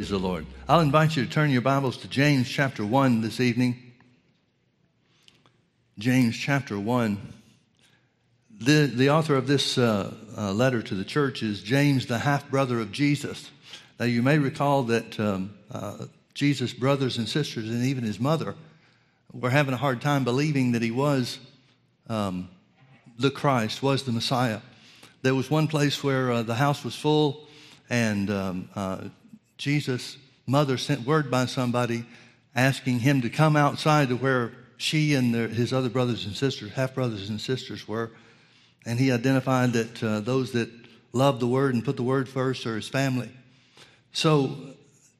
Praise the Lord. I'll invite you to turn your Bibles to James chapter 1 this evening. James chapter 1. The, the author of this uh, uh, letter to the church is James, the half brother of Jesus. Now, you may recall that um, uh, Jesus' brothers and sisters, and even his mother, were having a hard time believing that he was um, the Christ, was the Messiah. There was one place where uh, the house was full, and um, uh, Jesus' mother sent word by somebody asking him to come outside to where she and their, his other brothers and sisters, half brothers and sisters, were. And he identified that uh, those that loved the word and put the word first are his family. So,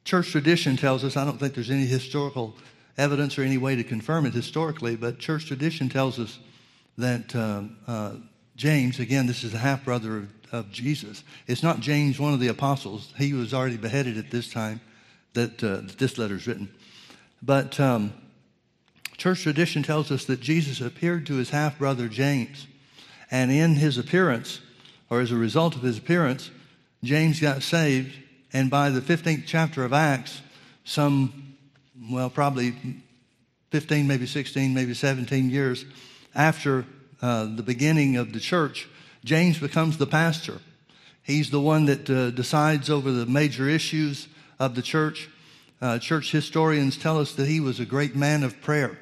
church tradition tells us, I don't think there's any historical evidence or any way to confirm it historically, but church tradition tells us that uh, uh, James, again, this is a half brother of, of, Jesus. It's not James, one of the apostles. He was already beheaded at this time that, uh, this letter is written. But um, church tradition tells us that Jesus appeared to his half brother James. And in his appearance, or as a result of his appearance, James got saved. And by the 15th chapter of Acts, some, well, probably 15, maybe 16, maybe 17 years after uh, the beginning of the church, James becomes the pastor. He's the one that uh, decides over the major issues of the church. Uh, church historians tell us that he was a great man of prayer,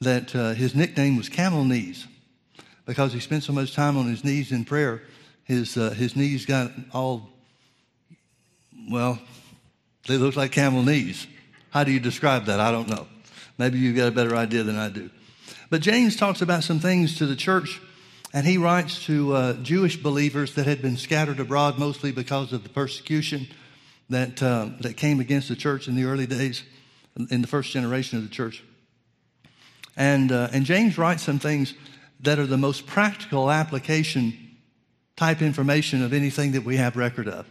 that uh, his nickname was Camel Knees because he spent so much time on his knees in prayer. His, uh, his knees got all, well, they looked like camel knees. How do you describe that? I don't know. Maybe you've got a better idea than I do. But James talks about some things to the church, and he writes to uh, Jewish believers that had been scattered abroad mostly because of the persecution that, uh, that came against the church in the early days, in the first generation of the church. And, uh, and James writes some things that are the most practical application type information of anything that we have record of.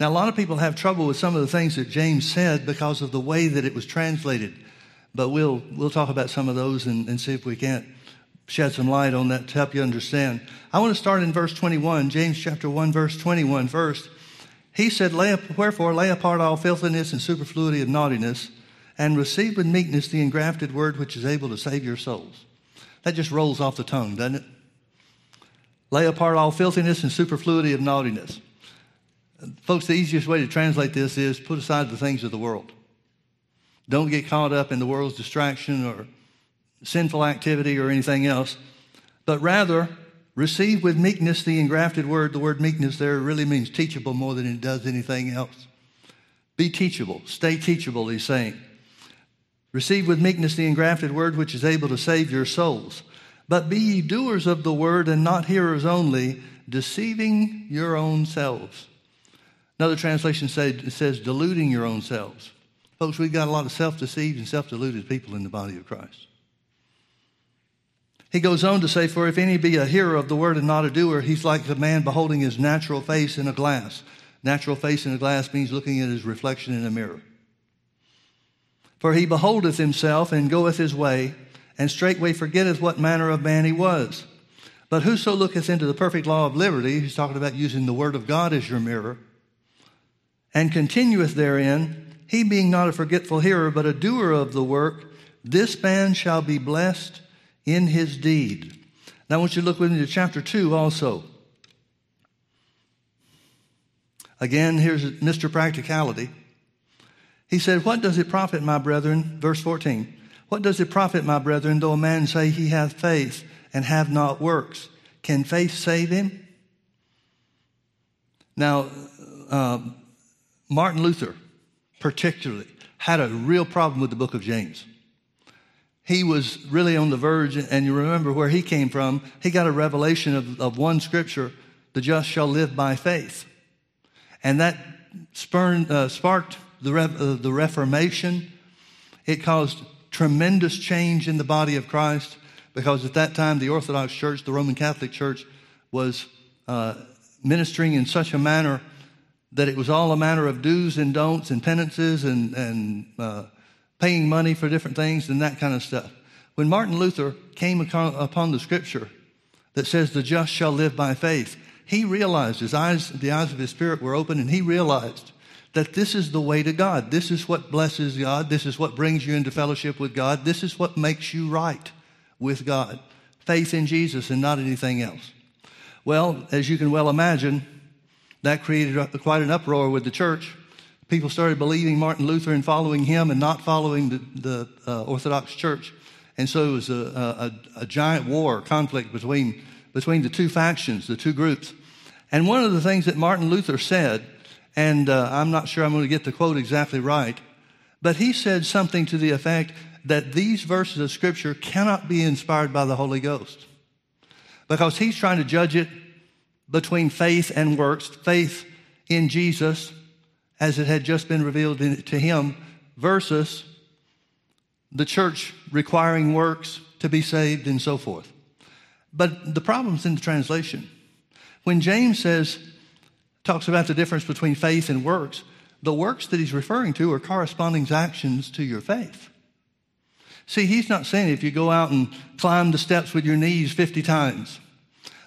Now, a lot of people have trouble with some of the things that James said because of the way that it was translated. But we'll, we'll talk about some of those and, and see if we can't shed some light on that to help you understand. I want to start in verse 21, James chapter 1, verse 21 first. He said, lay Wherefore lay apart all filthiness and superfluity of naughtiness, and receive with meekness the engrafted word which is able to save your souls. That just rolls off the tongue, doesn't it? Lay apart all filthiness and superfluity of naughtiness. Folks, the easiest way to translate this is put aside the things of the world. Don't get caught up in the world's distraction or sinful activity or anything else, but rather receive with meekness the engrafted word. The word meekness there really means teachable more than it does anything else. Be teachable, stay teachable, he's saying. Receive with meekness the engrafted word which is able to save your souls. But be ye doers of the word and not hearers only, deceiving your own selves. Another translation says, deluding your own selves. Folks, we've got a lot of self deceived and self deluded people in the body of Christ. He goes on to say, For if any be a hearer of the word and not a doer, he's like a man beholding his natural face in a glass. Natural face in a glass means looking at his reflection in a mirror. For he beholdeth himself and goeth his way, and straightway forgetteth what manner of man he was. But whoso looketh into the perfect law of liberty, he's talking about using the word of God as your mirror, and continueth therein, he being not a forgetful hearer, but a doer of the work, this man shall be blessed in his deed. Now I want you to look with me to chapter 2 also. Again, here's Mr. Practicality. He said, What does it profit, my brethren? Verse 14. What does it profit, my brethren, though a man say he hath faith and have not works? Can faith save him? Now, uh, Martin Luther, particularly, had a real problem with the book of James. He was really on the verge, and you remember where he came from. He got a revelation of, of one scripture the just shall live by faith. And that spurned, uh, sparked the, Re- uh, the Reformation. It caused tremendous change in the body of Christ because at that time the Orthodox Church, the Roman Catholic Church, was uh, ministering in such a manner that it was all a matter of do's and don'ts and penances and, and uh, paying money for different things and that kind of stuff. When Martin Luther came upon the scripture that says the just shall live by faith, he realized his eyes, the eyes of his spirit were open, and he realized that this is the way to God. This is what blesses God. This is what brings you into fellowship with God. This is what makes you right with God. Faith in Jesus and not anything else. Well, as you can well imagine, that created quite an uproar with the church. People started believing Martin Luther and following him and not following the, the uh, Orthodox Church. And so it was a, a, a giant war, conflict between, between the two factions, the two groups. And one of the things that Martin Luther said, and uh, I'm not sure I'm going to get the quote exactly right, but he said something to the effect that these verses of Scripture cannot be inspired by the Holy Ghost. Because he's trying to judge it between faith and works, faith in Jesus as it had just been revealed to him, versus the church requiring works to be saved and so forth. But the problem's in the translation. When James says, talks about the difference between faith and works, the works that he's referring to are corresponding actions to your faith. See, he's not saying if you go out and climb the steps with your knees 50 times.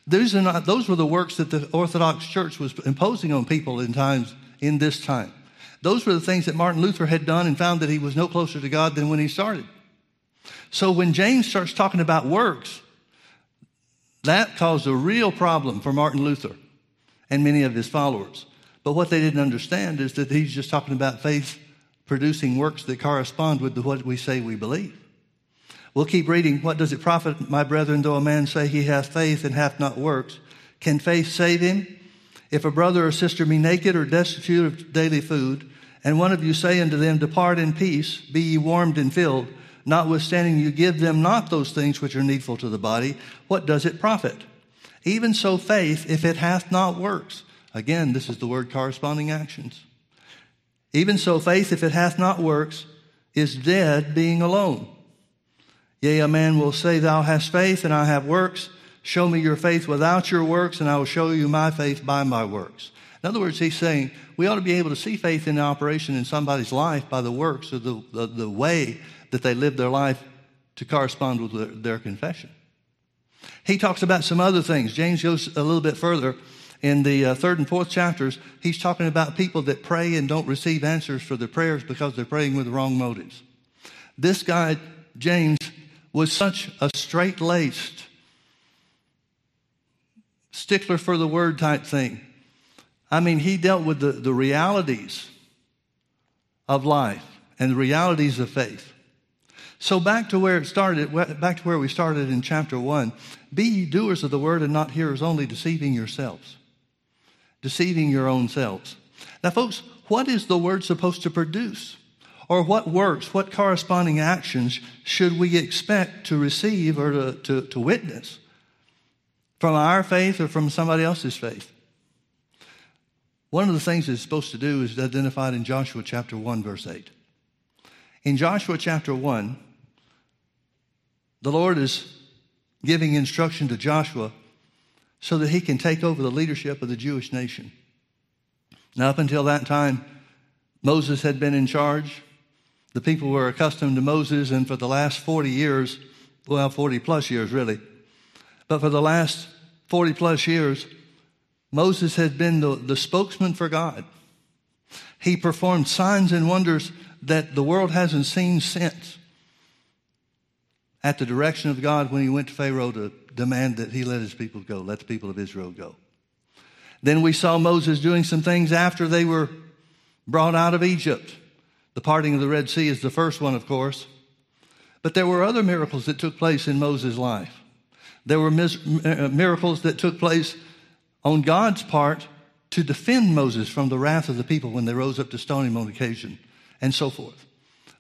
Those, are not, those were the works that the Orthodox Church was imposing on people in times in this time. Those were the things that Martin Luther had done and found that he was no closer to God than when he started. So when James starts talking about works, that caused a real problem for Martin Luther and many of his followers. But what they didn't understand is that he's just talking about faith producing works that correspond with what we say we believe. We'll keep reading. What does it profit, my brethren, though a man say he hath faith and hath not works? Can faith save him? If a brother or sister be naked or destitute of daily food, and one of you say unto them, Depart in peace, be ye warmed and filled, notwithstanding you give them not those things which are needful to the body, what does it profit? Even so, faith, if it hath not works, again, this is the word corresponding actions. Even so, faith, if it hath not works, is dead being alone. Yea, a man will say, Thou hast faith, and I have works. Show me your faith without your works, and I will show you my faith by my works. In other words, he's saying we ought to be able to see faith in operation in somebody's life by the works or the, the, the way that they live their life to correspond with their, their confession. He talks about some other things. James goes a little bit further. In the uh, third and fourth chapters, he's talking about people that pray and don't receive answers for their prayers because they're praying with the wrong motives. This guy, James, was such a straight laced, stickler for the word type thing. I mean, he dealt with the, the realities of life and the realities of faith. So back to where it started, back to where we started in chapter one. Be ye doers of the word and not hearers only, deceiving yourselves. Deceiving your own selves. Now, folks, what is the word supposed to produce? Or what works, what corresponding actions should we expect to receive or to, to, to witness from our faith or from somebody else's faith. One of the things it's supposed to do is identified in Joshua chapter 1, verse 8. In Joshua chapter 1, the Lord is giving instruction to Joshua so that he can take over the leadership of the Jewish nation. Now, up until that time, Moses had been in charge. The people were accustomed to Moses, and for the last 40 years, well, 40 plus years really, but for the last 40 plus years, Moses had been the, the spokesman for God. He performed signs and wonders that the world hasn't seen since at the direction of God when he went to Pharaoh to demand that he let his people go, let the people of Israel go. Then we saw Moses doing some things after they were brought out of Egypt. The parting of the Red Sea is the first one, of course. But there were other miracles that took place in Moses' life. There were mis- uh, miracles that took place on God's part to defend Moses from the wrath of the people when they rose up to stone him on occasion, and so forth.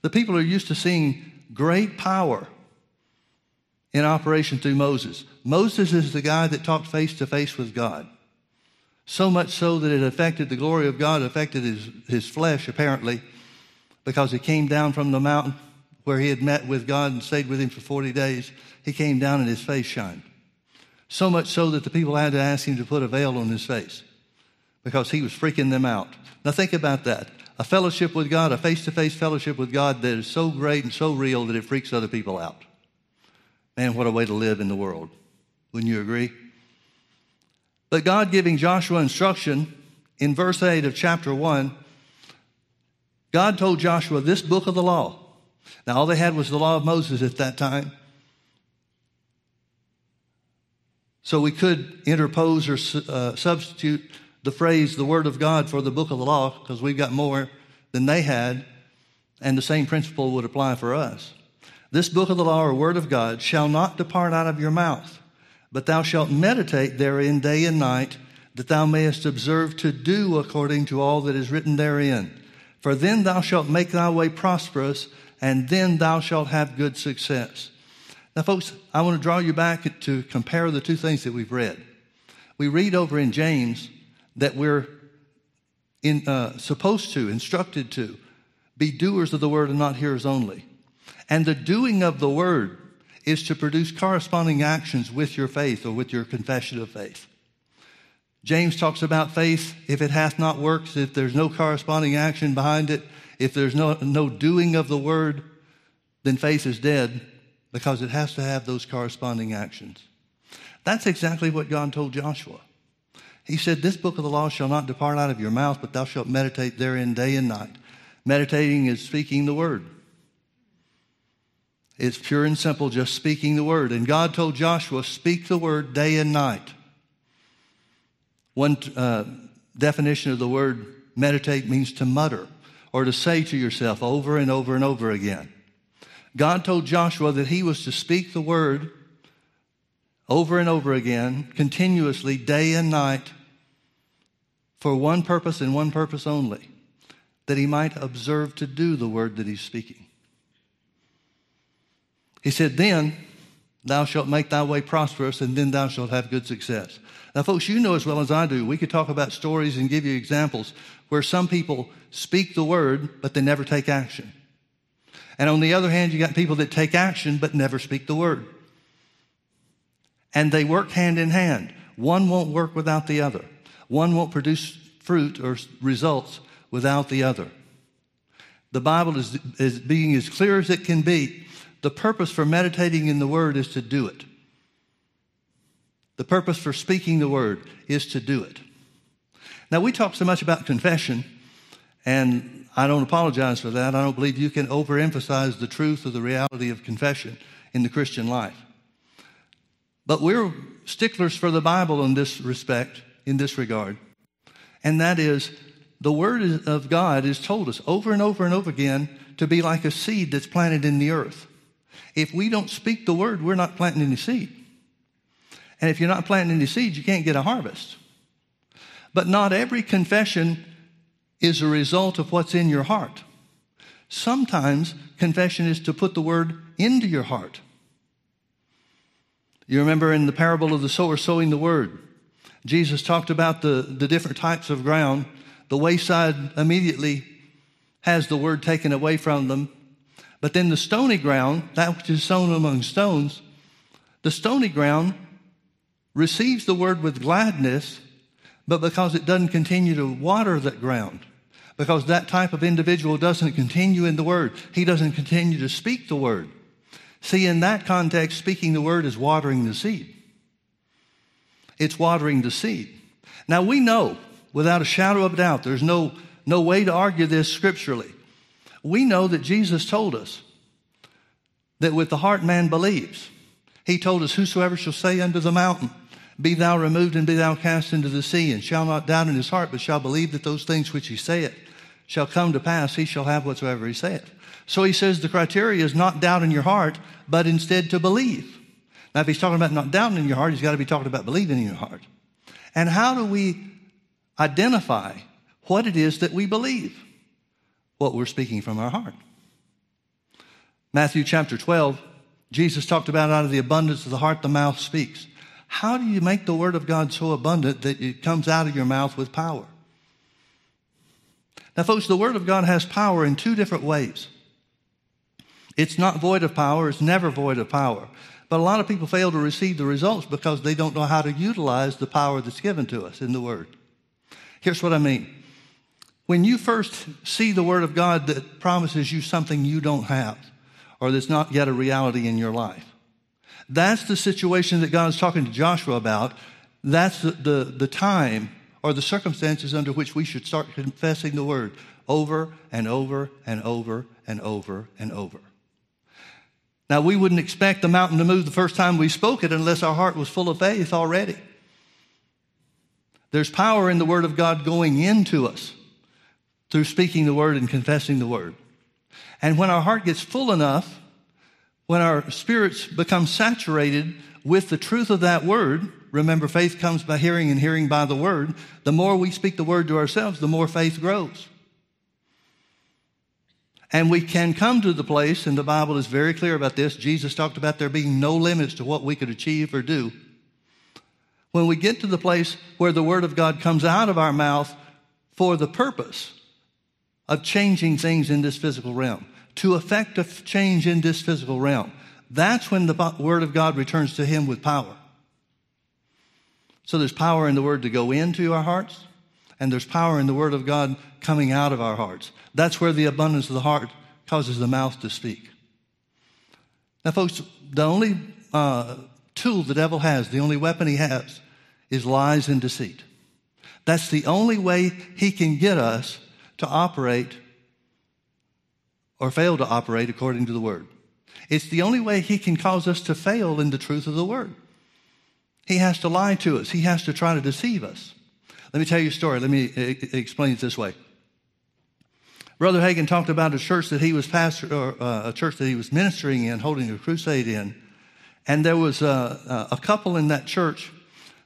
The people are used to seeing great power in operation through Moses. Moses is the guy that talked face to face with God. So much so that it affected the glory of God, affected his, his flesh, apparently, because he came down from the mountain where he had met with God and stayed with him for 40 days, he came down and his face shined. So much so that the people had to ask him to put a veil on his face because he was freaking them out. Now think about that. A fellowship with God, a face to face fellowship with God that is so great and so real that it freaks other people out. Man, what a way to live in the world. Wouldn't you agree? But God giving Joshua instruction in verse 8 of chapter 1 God told Joshua this book of the law. Now, all they had was the law of Moses at that time. So we could interpose or uh, substitute the phrase, the Word of God, for the book of the law, because we've got more than they had, and the same principle would apply for us. This book of the law or Word of God shall not depart out of your mouth, but thou shalt meditate therein day and night, that thou mayest observe to do according to all that is written therein. For then thou shalt make thy way prosperous, and then thou shalt have good success. Now, folks, I want to draw you back to compare the two things that we've read. We read over in James that we're in, uh, supposed to, instructed to, be doers of the word and not hearers only. And the doing of the word is to produce corresponding actions with your faith or with your confession of faith. James talks about faith if it hath not works, if there's no corresponding action behind it, if there's no, no doing of the word, then faith is dead because it has to have those corresponding actions. That's exactly what God told Joshua. He said, This book of the law shall not depart out of your mouth, but thou shalt meditate therein day and night. Meditating is speaking the word. It's pure and simple, just speaking the word. And God told Joshua, Speak the word day and night. One uh, definition of the word meditate means to mutter or to say to yourself over and over and over again. God told Joshua that he was to speak the word over and over again, continuously, day and night, for one purpose and one purpose only that he might observe to do the word that he's speaking. He said, Then thou shalt make thy way prosperous, and then thou shalt have good success. Now, folks, you know as well as I do, we could talk about stories and give you examples where some people speak the word, but they never take action. And on the other hand, you got people that take action but never speak the word. And they work hand in hand. One won't work without the other. One won't produce fruit or results without the other. The Bible is, is being as clear as it can be. The purpose for meditating in the word is to do it. The purpose for speaking the word is to do it. Now, we talk so much about confession, and I don't apologize for that. I don't believe you can overemphasize the truth of the reality of confession in the Christian life. But we're sticklers for the Bible in this respect, in this regard. And that is, the Word of God has told us over and over and over again to be like a seed that's planted in the earth. If we don't speak the Word, we're not planting any seed. And if you're not planting any seeds, you can't get a harvest. But not every confession is a result of what's in your heart. Sometimes confession is to put the word into your heart. You remember in the parable of the sower sowing the word, Jesus talked about the, the different types of ground. The wayside immediately has the word taken away from them. But then the stony ground, that which is sown among stones, the stony ground receives the word with gladness but because it doesn't continue to water that ground. Because that type of individual doesn't continue in the word. He doesn't continue to speak the word. See, in that context, speaking the word is watering the seed. It's watering the seed. Now we know, without a shadow of a doubt, there's no, no way to argue this scripturally. We know that Jesus told us that with the heart man believes. He told us, Whosoever shall say unto the mountain, be thou removed and be thou cast into the sea, and shall not doubt in his heart, but shall believe that those things which he saith shall come to pass, he shall have whatsoever he saith. So he says the criteria is not doubt in your heart, but instead to believe. Now, if he's talking about not doubting in your heart, he's got to be talking about believing in your heart. And how do we identify what it is that we believe? What we're speaking from our heart. Matthew chapter 12, Jesus talked about out of the abundance of the heart, the mouth speaks. How do you make the word of God so abundant that it comes out of your mouth with power? Now, folks, the word of God has power in two different ways. It's not void of power, it's never void of power. But a lot of people fail to receive the results because they don't know how to utilize the power that's given to us in the Word. Here's what I mean. When you first see the Word of God that promises you something you don't have, or that's not yet a reality in your life, that's the situation that God is talking to Joshua about. That's the, the, the time or the circumstances under which we should start confessing the word over and over and over and over and over. Now, we wouldn't expect the mountain to move the first time we spoke it unless our heart was full of faith already. There's power in the Word of God going into us through speaking the Word and confessing the Word. And when our heart gets full enough, when our spirits become saturated with the truth of that Word, remember, faith comes by hearing and hearing by the Word. The more we speak the Word to ourselves, the more faith grows. And we can come to the place, and the Bible is very clear about this. Jesus talked about there being no limits to what we could achieve or do. When we get to the place where the Word of God comes out of our mouth for the purpose of changing things in this physical realm, to effect a change in this physical realm, that's when the Word of God returns to Him with power. So there's power in the Word to go into our hearts, and there's power in the Word of God coming out of our hearts. That's where the abundance of the heart causes the mouth to speak. Now, folks, the only uh, tool the devil has, the only weapon he has, is lies and deceit. That's the only way he can get us to operate or fail to operate according to the word. It's the only way he can cause us to fail in the truth of the word. He has to lie to us, he has to try to deceive us. Let me tell you a story. Let me explain it this way. Brother Hagin talked about a church that he was pastor, or uh, a church that he was ministering in, holding a crusade in, and there was a, a couple in that church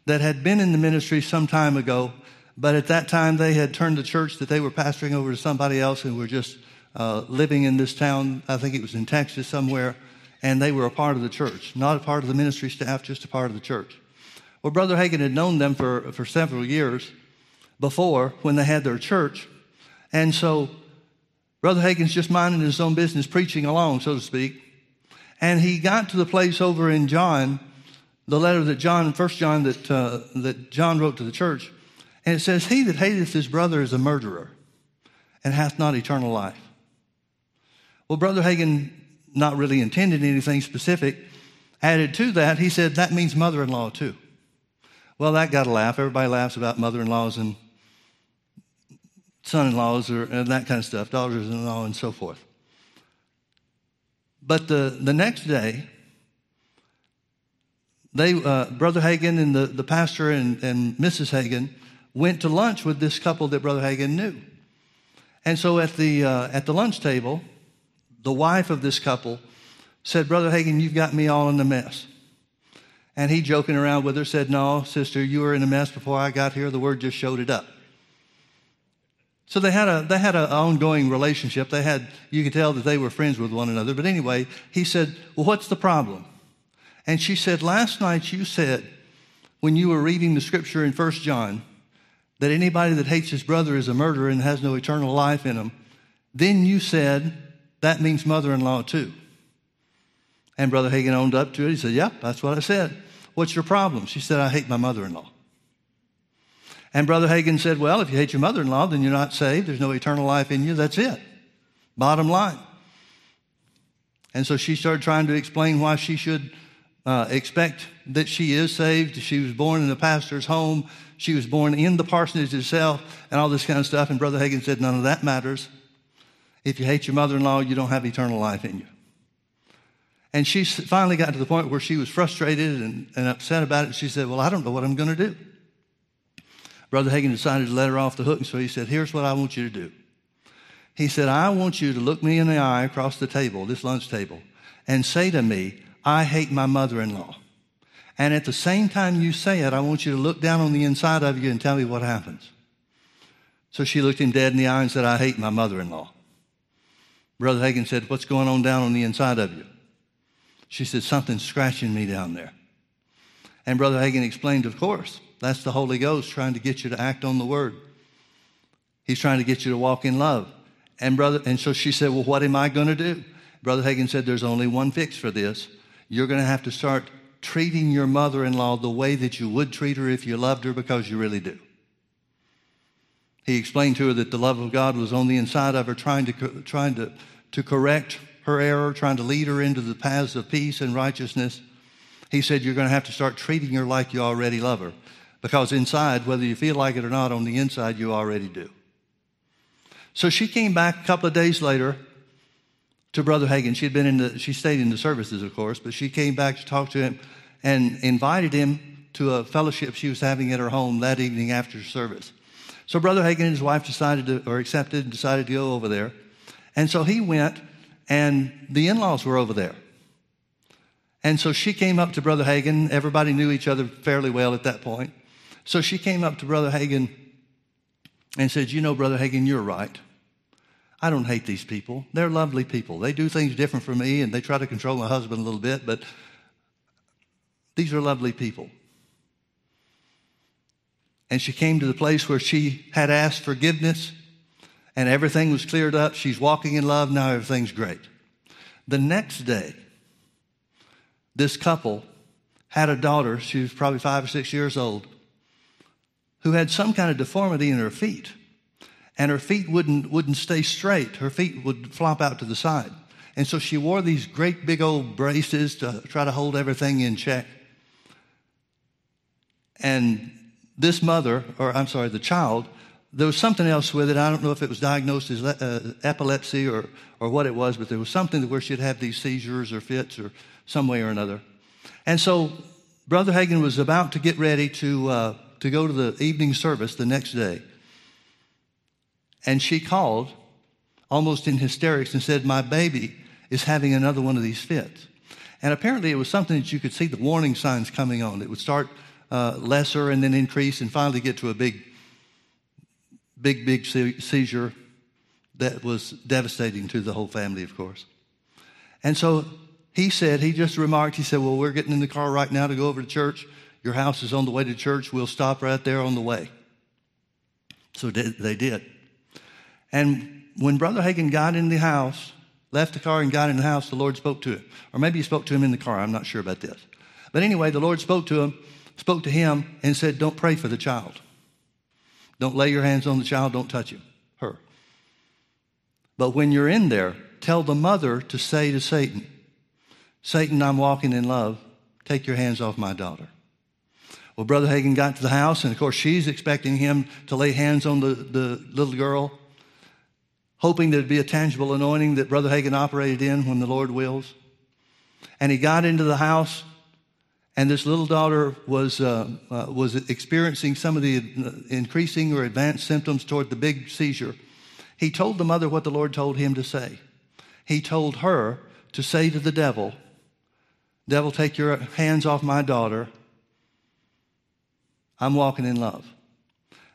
that had been in the ministry some time ago, but at that time they had turned the church that they were pastoring over to somebody else and were just uh, living in this town. I think it was in Texas somewhere, and they were a part of the church, not a part of the ministry staff, just a part of the church. Well, Brother Hagin had known them for, for several years before when they had their church, and so Brother Hagin's just minding his own business, preaching along, so to speak. And he got to the place over in John, the letter that John, First John, that, uh, that John wrote to the church. And it says, He that hateth his brother is a murderer and hath not eternal life. Well, Brother Hagin, not really intended anything specific, added to that, he said, That means mother in law too. Well, that got a laugh. Everybody laughs about mother in laws and son in laws and that kind of stuff, daughters in law, and so forth. But the, the next day, they, uh, Brother Hagin and the, the pastor and, and Mrs. Hagin went to lunch with this couple that Brother Hagin knew. And so at the, uh, at the lunch table, the wife of this couple said, Brother Hagin, you've got me all in a mess. And he, joking around with her, said, No, sister, you were in a mess before I got here. The word just showed it up. So they had a they had an ongoing relationship. They had you could tell that they were friends with one another. But anyway, he said, "Well, what's the problem?" And she said, "Last night you said when you were reading the scripture in First John that anybody that hates his brother is a murderer and has no eternal life in him. Then you said that means mother-in-law too." And Brother Hagin owned up to it. He said, "Yep, that's what I said. What's your problem?" She said, "I hate my mother-in-law." And Brother Hagin said, Well, if you hate your mother in law, then you're not saved. There's no eternal life in you. That's it. Bottom line. And so she started trying to explain why she should uh, expect that she is saved. She was born in the pastor's home. She was born in the parsonage itself and all this kind of stuff. And Brother Hagin said, None of that matters. If you hate your mother in law, you don't have eternal life in you. And she finally got to the point where she was frustrated and, and upset about it. She said, Well, I don't know what I'm going to do. Brother Hagin decided to let her off the hook, and so he said, Here's what I want you to do. He said, I want you to look me in the eye across the table, this lunch table, and say to me, I hate my mother in law. And at the same time you say it, I want you to look down on the inside of you and tell me what happens. So she looked him dead in the eye and said, I hate my mother in law. Brother Hagin said, What's going on down on the inside of you? She said, Something's scratching me down there. And Brother Hagin explained, Of course. That's the Holy Ghost trying to get you to act on the word. He's trying to get you to walk in love. And brother, and so she said, Well, what am I going to do? Brother Hagin said, There's only one fix for this. You're going to have to start treating your mother in law the way that you would treat her if you loved her because you really do. He explained to her that the love of God was on the inside of her, trying to, trying to, to correct her error, trying to lead her into the paths of peace and righteousness. He said, You're going to have to start treating her like you already love her. Because inside, whether you feel like it or not, on the inside, you already do. So she came back a couple of days later to Brother Hagin. She had been in the, she stayed in the services, of course, but she came back to talk to him and invited him to a fellowship she was having at her home that evening after service. So Brother Hagin and his wife decided to, or accepted and decided to go over there. And so he went, and the in laws were over there. And so she came up to Brother Hagin. Everybody knew each other fairly well at that point. So she came up to Brother Hagin and said, You know, Brother Hagin, you're right. I don't hate these people. They're lovely people. They do things different from me and they try to control my husband a little bit, but these are lovely people. And she came to the place where she had asked forgiveness and everything was cleared up. She's walking in love. Now everything's great. The next day, this couple had a daughter. She was probably five or six years old who had some kind of deformity in her feet. And her feet wouldn't, wouldn't stay straight. Her feet would flop out to the side. And so she wore these great big old braces to try to hold everything in check. And this mother, or I'm sorry, the child, there was something else with it. I don't know if it was diagnosed as uh, epilepsy or, or what it was, but there was something where she'd have these seizures or fits or some way or another. And so Brother Hagin was about to get ready to, uh, to go to the evening service the next day. And she called almost in hysterics and said, My baby is having another one of these fits. And apparently it was something that you could see the warning signs coming on. It would start uh, lesser and then increase and finally get to a big, big, big seizure that was devastating to the whole family, of course. And so he said, he just remarked, he said, Well, we're getting in the car right now to go over to church. Your house is on the way to church. We'll stop right there on the way. So they did. And when Brother Hagin got in the house, left the car and got in the house, the Lord spoke to him. Or maybe he spoke to him in the car. I'm not sure about this. But anyway, the Lord spoke to him, spoke to him, and said, Don't pray for the child. Don't lay your hands on the child. Don't touch him, her. But when you're in there, tell the mother to say to Satan, Satan, I'm walking in love. Take your hands off my daughter. Well, Brother Hagin got to the house, and of course, she's expecting him to lay hands on the, the little girl hoping there'd be a tangible anointing that Brother Hagin operated in when the Lord wills. And he got into the house, and this little daughter was, uh, uh, was experiencing some of the uh, increasing or advanced symptoms toward the big seizure. He told the mother what the Lord told him to say. He told her to say to the devil, Devil, take your hands off my daughter. I'm walking in love.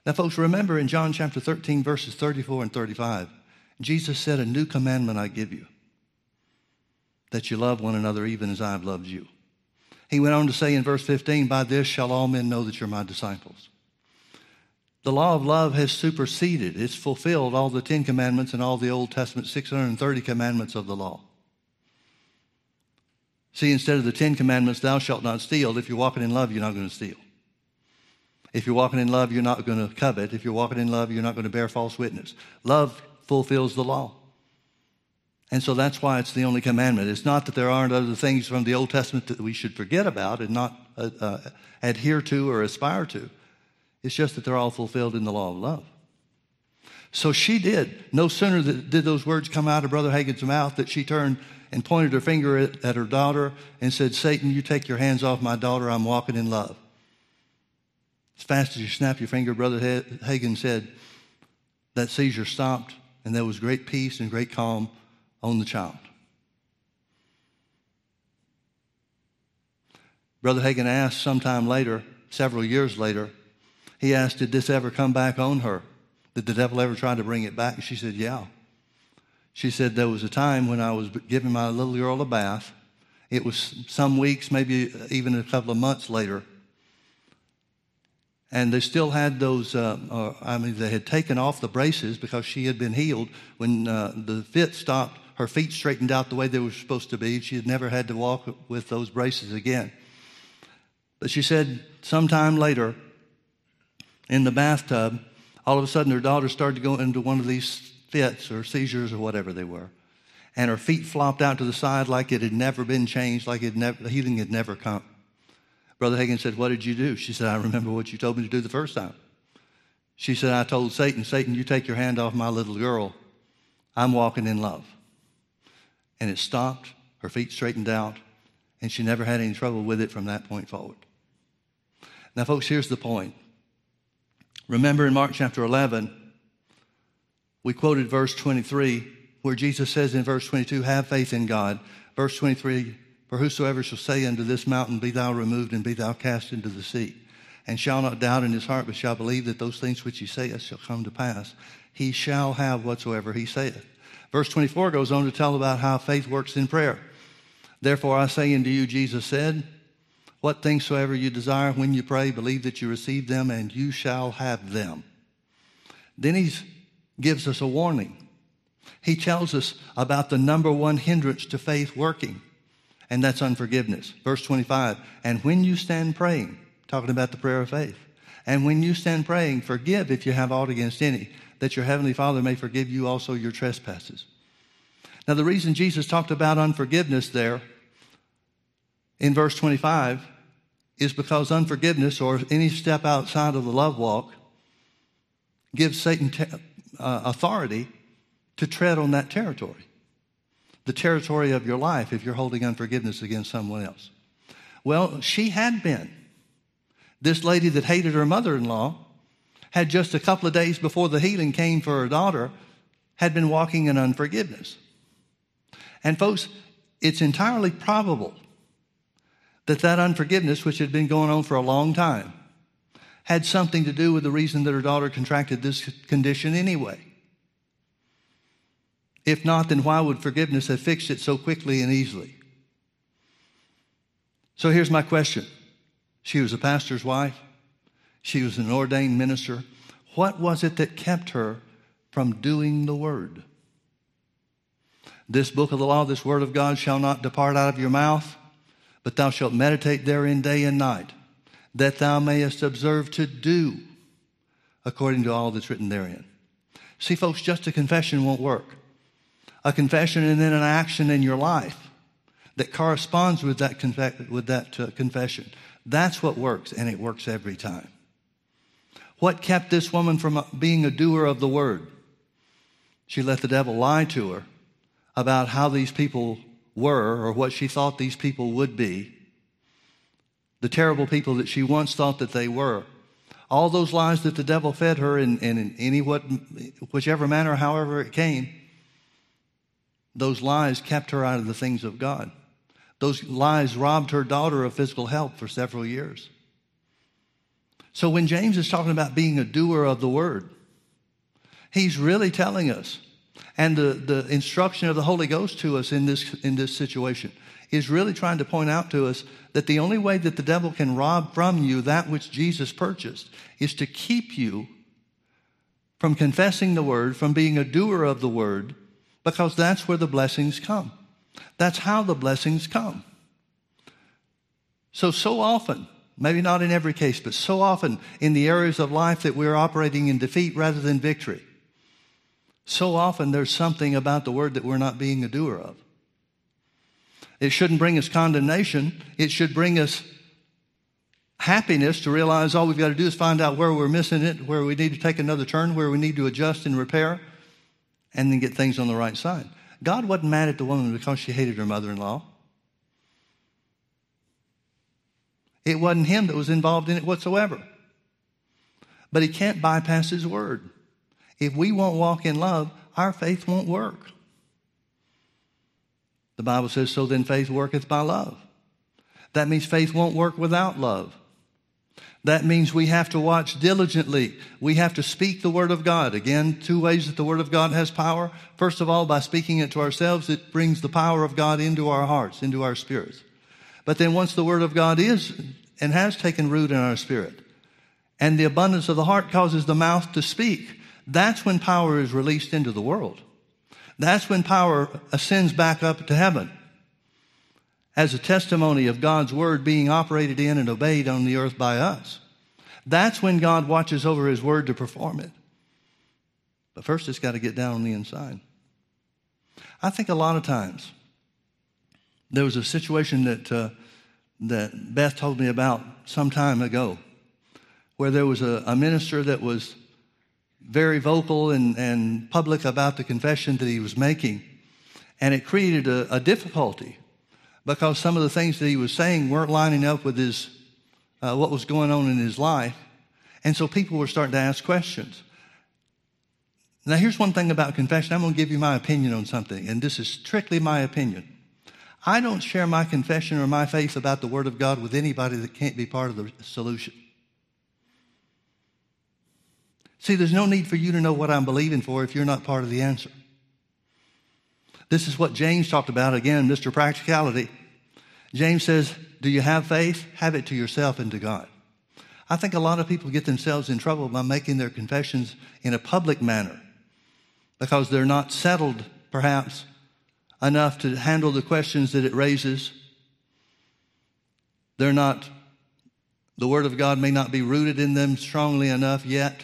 Now, folks, remember in John chapter 13, verses 34 and 35, Jesus said, A new commandment I give you that you love one another even as I have loved you. He went on to say in verse 15, By this shall all men know that you're my disciples. The law of love has superseded, it's fulfilled all the Ten Commandments and all the Old Testament 630 commandments of the law. See, instead of the Ten Commandments, thou shalt not steal, if you're walking in love, you're not going to steal. If you're walking in love, you're not going to covet. If you're walking in love, you're not going to bear false witness. Love fulfills the law. And so that's why it's the only commandment. It's not that there aren't other things from the Old Testament that we should forget about and not uh, uh, adhere to or aspire to. It's just that they're all fulfilled in the law of love. So she did. No sooner did those words come out of Brother Hagin's mouth that she turned and pointed her finger at, at her daughter and said, Satan, you take your hands off my daughter. I'm walking in love. As fast as you snap your finger, Brother Hagin said, that seizure stopped and there was great peace and great calm on the child. Brother Hagin asked sometime later, several years later, he asked, Did this ever come back on her? Did the devil ever try to bring it back? She said, Yeah. She said, There was a time when I was giving my little girl a bath. It was some weeks, maybe even a couple of months later and they still had those. Uh, uh, I mean, they had taken off the braces because she had been healed. When uh, the fit stopped, her feet straightened out the way they were supposed to be. She had never had to walk with those braces again. But she said, sometime later, in the bathtub, all of a sudden her daughter started to go into one of these fits or seizures or whatever they were. And her feet flopped out to the side like it had never been changed, like it never, the healing had never come. Brother Hagin said, What did you do? She said, I remember what you told me to do the first time. She said, I told Satan, Satan, you take your hand off my little girl. I'm walking in love. And it stopped, her feet straightened out, and she never had any trouble with it from that point forward. Now, folks, here's the point. Remember in Mark chapter 11, we quoted verse 23, where Jesus says in verse 22, Have faith in God. Verse 23, For whosoever shall say unto this mountain, Be thou removed and be thou cast into the sea and shall not doubt in his heart, but shall believe that those things which he saith shall come to pass, he shall have whatsoever he saith. Verse 24 goes on to tell about how faith works in prayer. Therefore I say unto you, Jesus said, What things soever you desire when you pray, believe that you receive them, and you shall have them. Then he gives us a warning. He tells us about the number one hindrance to faith working, and that's unforgiveness. Verse 25, and when you stand praying, talking about the prayer of faith. And when you stand praying, forgive if you have aught against any, that your heavenly Father may forgive you also your trespasses. Now, the reason Jesus talked about unforgiveness there in verse 25 is because unforgiveness or any step outside of the love walk gives Satan te- uh, authority to tread on that territory, the territory of your life if you're holding unforgiveness against someone else. Well, she had been. This lady that hated her mother in law had just a couple of days before the healing came for her daughter, had been walking in unforgiveness. And, folks, it's entirely probable that that unforgiveness, which had been going on for a long time, had something to do with the reason that her daughter contracted this condition anyway. If not, then why would forgiveness have fixed it so quickly and easily? So here's my question she was a pastor's wife. She was an ordained minister. What was it that kept her from doing the word? This book of the law, this word of God, shall not depart out of your mouth, but thou shalt meditate therein day and night, that thou mayest observe to do according to all that's written therein. See, folks, just a confession won't work. A confession and then an action in your life that corresponds with that, conf- with that uh, confession. That's what works, and it works every time. What kept this woman from being a doer of the word? She let the devil lie to her about how these people were or what she thought these people would be, the terrible people that she once thought that they were. All those lies that the devil fed her in, in any what, whichever manner, however it came, those lies kept her out of the things of God. Those lies robbed her daughter of physical health for several years. So when James is talking about being a doer of the word, he's really telling us, and the, the instruction of the Holy Ghost to us in this, in this situation is really trying to point out to us that the only way that the devil can rob from you that which Jesus purchased is to keep you from confessing the word, from being a doer of the word, because that's where the blessings come. That's how the blessings come. So, so often, maybe not in every case, but so often in the areas of life that we're operating in defeat rather than victory, so often there's something about the word that we're not being a doer of. It shouldn't bring us condemnation, it should bring us happiness to realize all we've got to do is find out where we're missing it, where we need to take another turn, where we need to adjust and repair, and then get things on the right side. God wasn't mad at the woman because she hated her mother in law. It wasn't him that was involved in it whatsoever. But he can't bypass his word. If we won't walk in love, our faith won't work. The Bible says, So then faith worketh by love. That means faith won't work without love. That means we have to watch diligently. We have to speak the Word of God. Again, two ways that the Word of God has power. First of all, by speaking it to ourselves, it brings the power of God into our hearts, into our spirits. But then once the Word of God is and has taken root in our spirit, and the abundance of the heart causes the mouth to speak, that's when power is released into the world. That's when power ascends back up to heaven as a testimony of God's word being operated in and obeyed on the earth by us. That's when God watches over his word to perform it. But first, it's got to get down on the inside. I think a lot of times there was a situation that uh, that Beth told me about some time ago, where there was a, a minister that was very vocal and, and public about the confession that he was making. And it created a, a difficulty because some of the things that he was saying weren't lining up with his, uh, what was going on in his life. And so people were starting to ask questions. Now, here's one thing about confession. I'm going to give you my opinion on something, and this is strictly my opinion. I don't share my confession or my faith about the Word of God with anybody that can't be part of the solution. See, there's no need for you to know what I'm believing for if you're not part of the answer. This is what James talked about again, Mr. Practicality. James says, Do you have faith? Have it to yourself and to God. I think a lot of people get themselves in trouble by making their confessions in a public manner because they're not settled, perhaps, enough to handle the questions that it raises. They're not, the Word of God may not be rooted in them strongly enough yet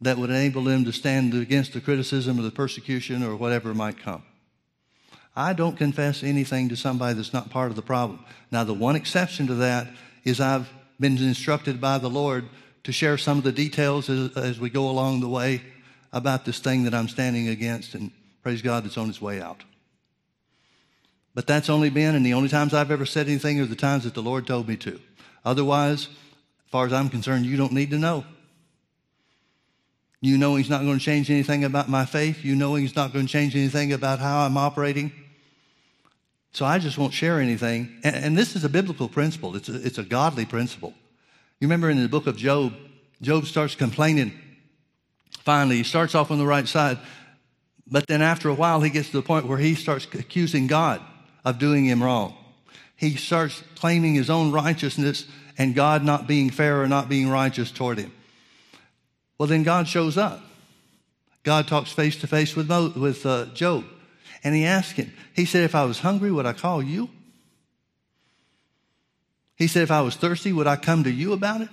that would enable them to stand against the criticism or the persecution or whatever might come. I don't confess anything to somebody that's not part of the problem. Now, the one exception to that is I've been instructed by the Lord to share some of the details as, as we go along the way about this thing that I'm standing against, and praise God, it's on its way out. But that's only been, and the only times I've ever said anything are the times that the Lord told me to. Otherwise, as far as I'm concerned, you don't need to know. You know He's not going to change anything about my faith. You know He's not going to change anything about how I'm operating. So I just won't share anything. And, and this is a biblical principle, it's a, it's a godly principle. You remember in the book of Job, Job starts complaining. Finally, he starts off on the right side, but then after a while, he gets to the point where he starts accusing God of doing him wrong. He starts claiming his own righteousness and God not being fair or not being righteous toward him. Well, then God shows up. God talks face to face with, Mo, with uh, Job. And he asked him, he said, If I was hungry, would I call you? He said, If I was thirsty, would I come to you about it?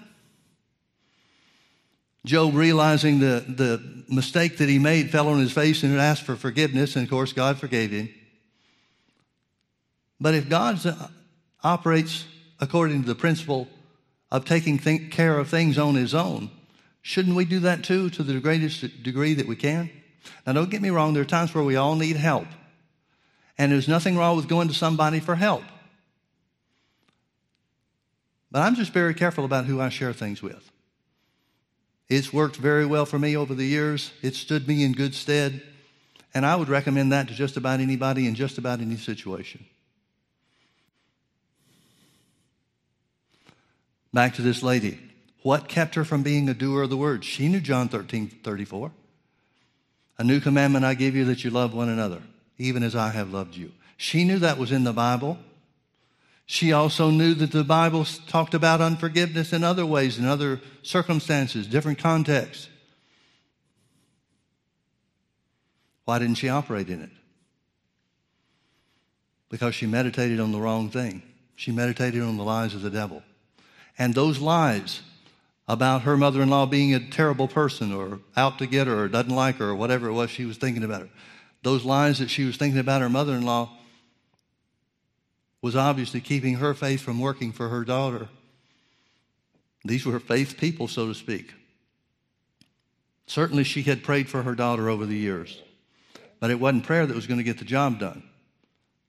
Job, realizing the, the mistake that he made, fell on his face and asked for forgiveness. And of course, God forgave him. But if God uh, operates according to the principle of taking think, care of things on his own, shouldn't we do that too to the greatest degree that we can? Now, don't get me wrong, there are times where we all need help. And there's nothing wrong with going to somebody for help. But I'm just very careful about who I share things with. It's worked very well for me over the years, it stood me in good stead. And I would recommend that to just about anybody in just about any situation. Back to this lady. What kept her from being a doer of the word? She knew John 13 34. A new commandment I give you that you love one another, even as I have loved you. She knew that was in the Bible. She also knew that the Bible talked about unforgiveness in other ways, in other circumstances, different contexts. Why didn't she operate in it? Because she meditated on the wrong thing. She meditated on the lies of the devil. And those lies about her mother in law being a terrible person or out to get her or doesn't like her or whatever it was she was thinking about her. Those lies that she was thinking about her mother in law was obviously keeping her faith from working for her daughter. These were faith people, so to speak. Certainly, she had prayed for her daughter over the years, but it wasn't prayer that was going to get the job done.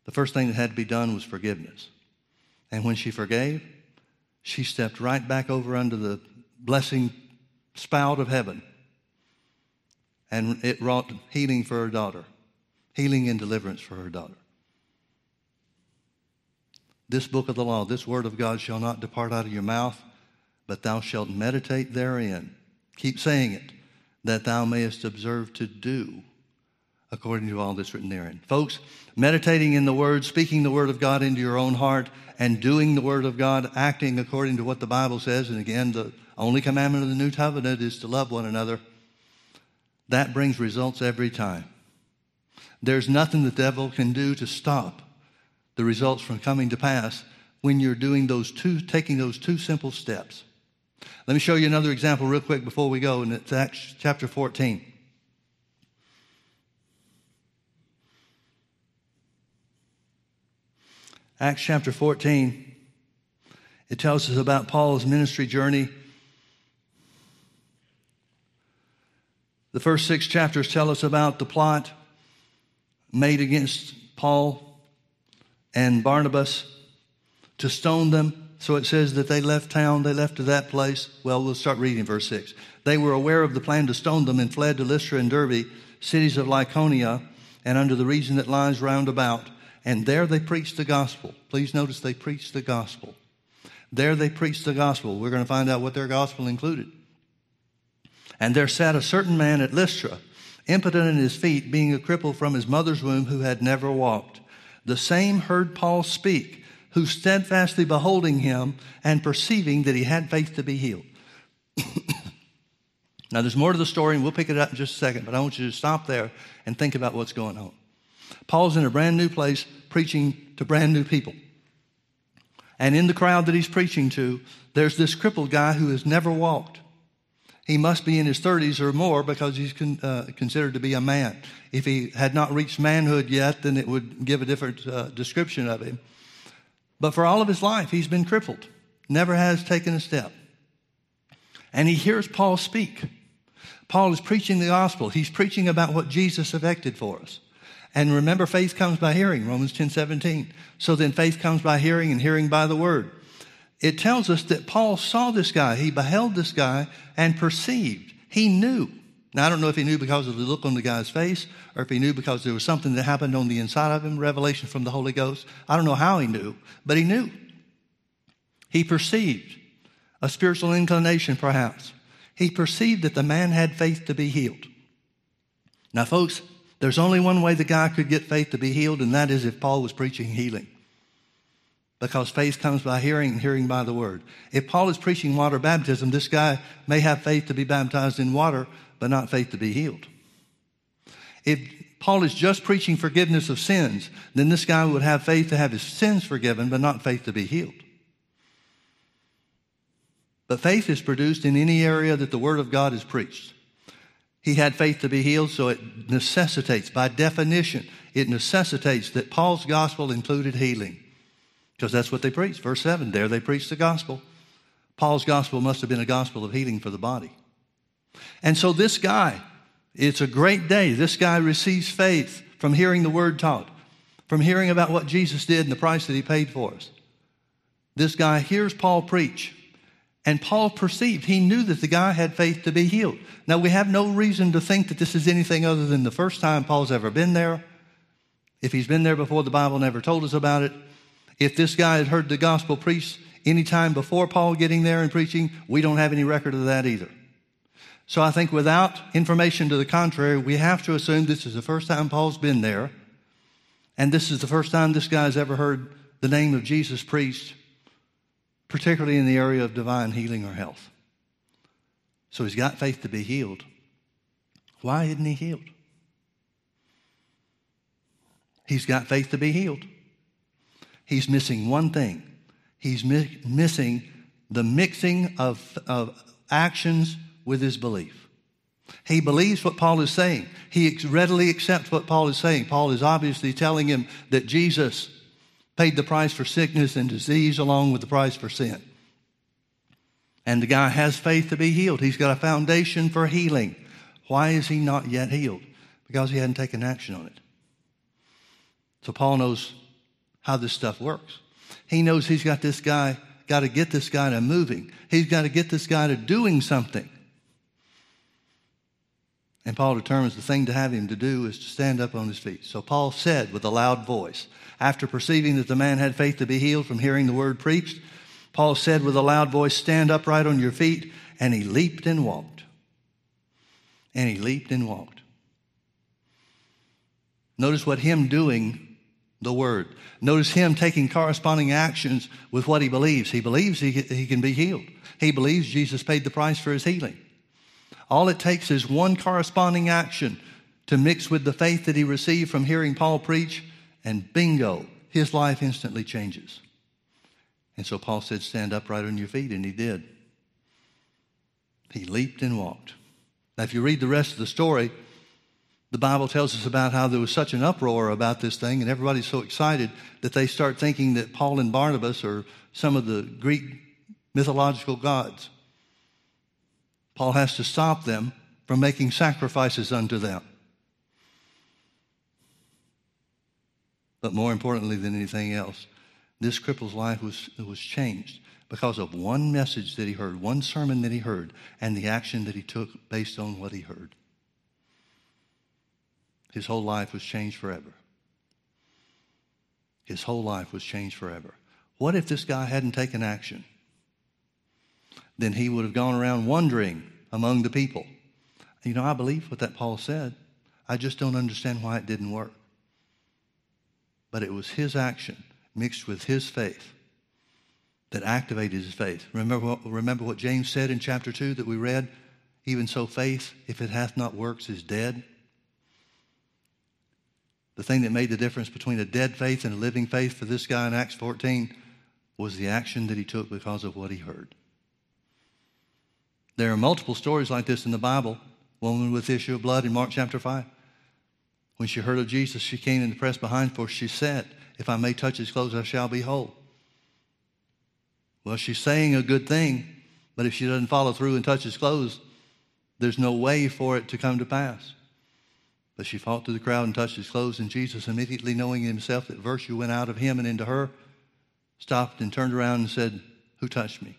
The first thing that had to be done was forgiveness. And when she forgave, she stepped right back over under the blessing spout of heaven. And it wrought healing for her daughter, healing and deliverance for her daughter. This book of the law, this word of God shall not depart out of your mouth, but thou shalt meditate therein. Keep saying it, that thou mayest observe to do according to all that's written therein. Folks, meditating in the word, speaking the word of God into your own heart, and doing the word of God, acting according to what the Bible says, and again, the only commandment of the new covenant is to love one another. That brings results every time. There's nothing the devil can do to stop the results from coming to pass when you're doing those two, taking those two simple steps. Let me show you another example real quick before we go, and it's Acts chapter 14. Acts chapter 14. It tells us about Paul's ministry journey. The first six chapters tell us about the plot made against Paul and Barnabas to stone them. So it says that they left town, they left to that place. Well, we'll start reading verse 6. They were aware of the plan to stone them and fled to Lystra and Derbe, cities of Lycaonia, and under the region that lies round about. And there they preached the gospel. Please notice they preached the gospel. There they preached the gospel. We're going to find out what their gospel included. And there sat a certain man at Lystra, impotent in his feet, being a cripple from his mother's womb, who had never walked. The same heard Paul speak, who steadfastly beholding him and perceiving that he had faith to be healed. now, there's more to the story, and we'll pick it up in just a second, but I want you to stop there and think about what's going on. Paul's in a brand new place preaching to brand new people. And in the crowd that he's preaching to, there's this crippled guy who has never walked. He must be in his 30s or more because he's con, uh, considered to be a man. If he had not reached manhood yet, then it would give a different uh, description of him. But for all of his life, he's been crippled, never has taken a step. And he hears Paul speak. Paul is preaching the gospel. He's preaching about what Jesus effected for us. And remember, faith comes by hearing, Romans 10 17. So then faith comes by hearing, and hearing by the word. It tells us that Paul saw this guy, he beheld this guy and perceived. He knew. Now, I don't know if he knew because of the look on the guy's face or if he knew because there was something that happened on the inside of him, revelation from the Holy Ghost. I don't know how he knew, but he knew. He perceived a spiritual inclination, perhaps. He perceived that the man had faith to be healed. Now, folks, there's only one way the guy could get faith to be healed, and that is if Paul was preaching healing. Because faith comes by hearing, and hearing by the word. If Paul is preaching water baptism, this guy may have faith to be baptized in water, but not faith to be healed. If Paul is just preaching forgiveness of sins, then this guy would have faith to have his sins forgiven, but not faith to be healed. But faith is produced in any area that the Word of God is preached. He had faith to be healed, so it necessitates, by definition, it necessitates that Paul's gospel included healing. Because that's what they preached. Verse 7 there they preached the gospel. Paul's gospel must have been a gospel of healing for the body. And so this guy, it's a great day. This guy receives faith from hearing the word taught, from hearing about what Jesus did and the price that he paid for us. This guy hears Paul preach. And Paul perceived, he knew that the guy had faith to be healed. Now, we have no reason to think that this is anything other than the first time Paul's ever been there. If he's been there before, the Bible never told us about it. If this guy had heard the gospel preached any time before Paul getting there and preaching, we don't have any record of that either. So I think without information to the contrary, we have to assume this is the first time Paul's been there. And this is the first time this guy's ever heard the name of Jesus preached particularly in the area of divine healing or health. So he's got faith to be healed. Why isn't he healed? He's got faith to be healed. He's missing one thing. He's mi- missing the mixing of, of actions with his belief. He believes what Paul is saying. He readily accepts what Paul is saying. Paul is obviously telling him that Jesus paid the price for sickness and disease along with the price for sin. And the guy has faith to be healed. He's got a foundation for healing. Why is he not yet healed? Because he hadn't taken action on it. So Paul knows how this stuff works. He knows he's got this guy, got to get this guy to moving. He's got to get this guy to doing something. And Paul determines the thing to have him to do is to stand up on his feet. So Paul said with a loud voice, after perceiving that the man had faith to be healed from hearing the word preached, Paul said with a loud voice, Stand upright on your feet. And he leaped and walked. And he leaped and walked. Notice what him doing the word. Notice him taking corresponding actions with what he believes. He believes he, he can be healed. He believes Jesus paid the price for his healing. All it takes is one corresponding action to mix with the faith that he received from hearing Paul preach and bingo, his life instantly changes. And so Paul said, Stand upright on your feet, and he did. He leaped and walked. Now, if you read the rest of the story, The Bible tells us about how there was such an uproar about this thing, and everybody's so excited that they start thinking that Paul and Barnabas are some of the Greek mythological gods. Paul has to stop them from making sacrifices unto them. But more importantly than anything else, this cripple's life was, was changed because of one message that he heard, one sermon that he heard, and the action that he took based on what he heard. His whole life was changed forever. His whole life was changed forever. What if this guy hadn't taken action? Then he would have gone around wondering among the people. You know, I believe what that Paul said. I just don't understand why it didn't work. But it was his action mixed with his faith that activated his faith. Remember what, remember what James said in chapter 2 that we read? Even so, faith, if it hath not works, is dead. The thing that made the difference between a dead faith and a living faith for this guy in Acts 14 was the action that he took because of what he heard. There are multiple stories like this in the Bible. Woman with issue of blood in Mark chapter 5. When she heard of Jesus, she came and pressed behind, for she said, If I may touch his clothes, I shall be whole. Well, she's saying a good thing, but if she doesn't follow through and touch his clothes, there's no way for it to come to pass. But she fought through the crowd and touched his clothes, and Jesus, immediately knowing himself that virtue went out of him and into her, stopped and turned around and said, Who touched me?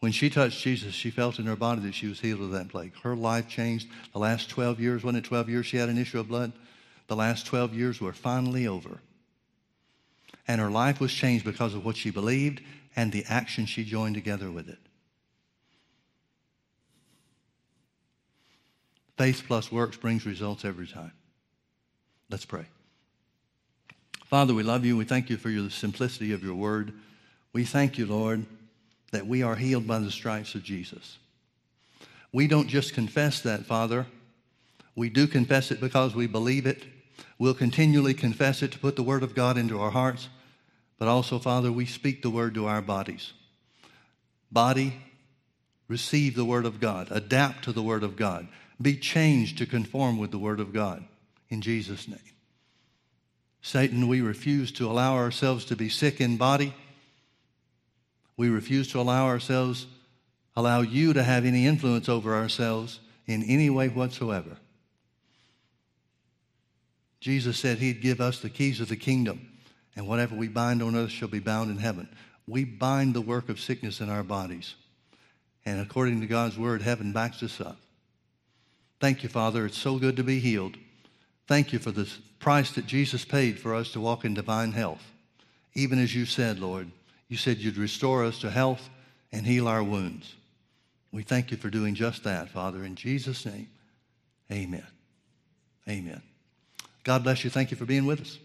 When she touched Jesus, she felt in her body that she was healed of that plague. Her life changed. The last 12 years, wasn't it 12 years she had an issue of blood? The last 12 years were finally over. And her life was changed because of what she believed and the action she joined together with it. Faith plus works brings results every time. Let's pray. Father, we love you. We thank you for your, the simplicity of your word. We thank you, Lord that we are healed by the stripes of Jesus. We don't just confess that, Father. We do confess it because we believe it. We'll continually confess it to put the Word of God into our hearts. But also, Father, we speak the Word to our bodies. Body, receive the Word of God. Adapt to the Word of God. Be changed to conform with the Word of God. In Jesus' name. Satan, we refuse to allow ourselves to be sick in body we refuse to allow ourselves, allow you to have any influence over ourselves in any way whatsoever. Jesus said he'd give us the keys of the kingdom, and whatever we bind on earth shall be bound in heaven. We bind the work of sickness in our bodies. And according to God's word, heaven backs us up. Thank you, Father. It's so good to be healed. Thank you for the price that Jesus paid for us to walk in divine health. Even as you said, Lord, you said you'd restore us to health and heal our wounds. We thank you for doing just that, Father. In Jesus' name, amen. Amen. God bless you. Thank you for being with us.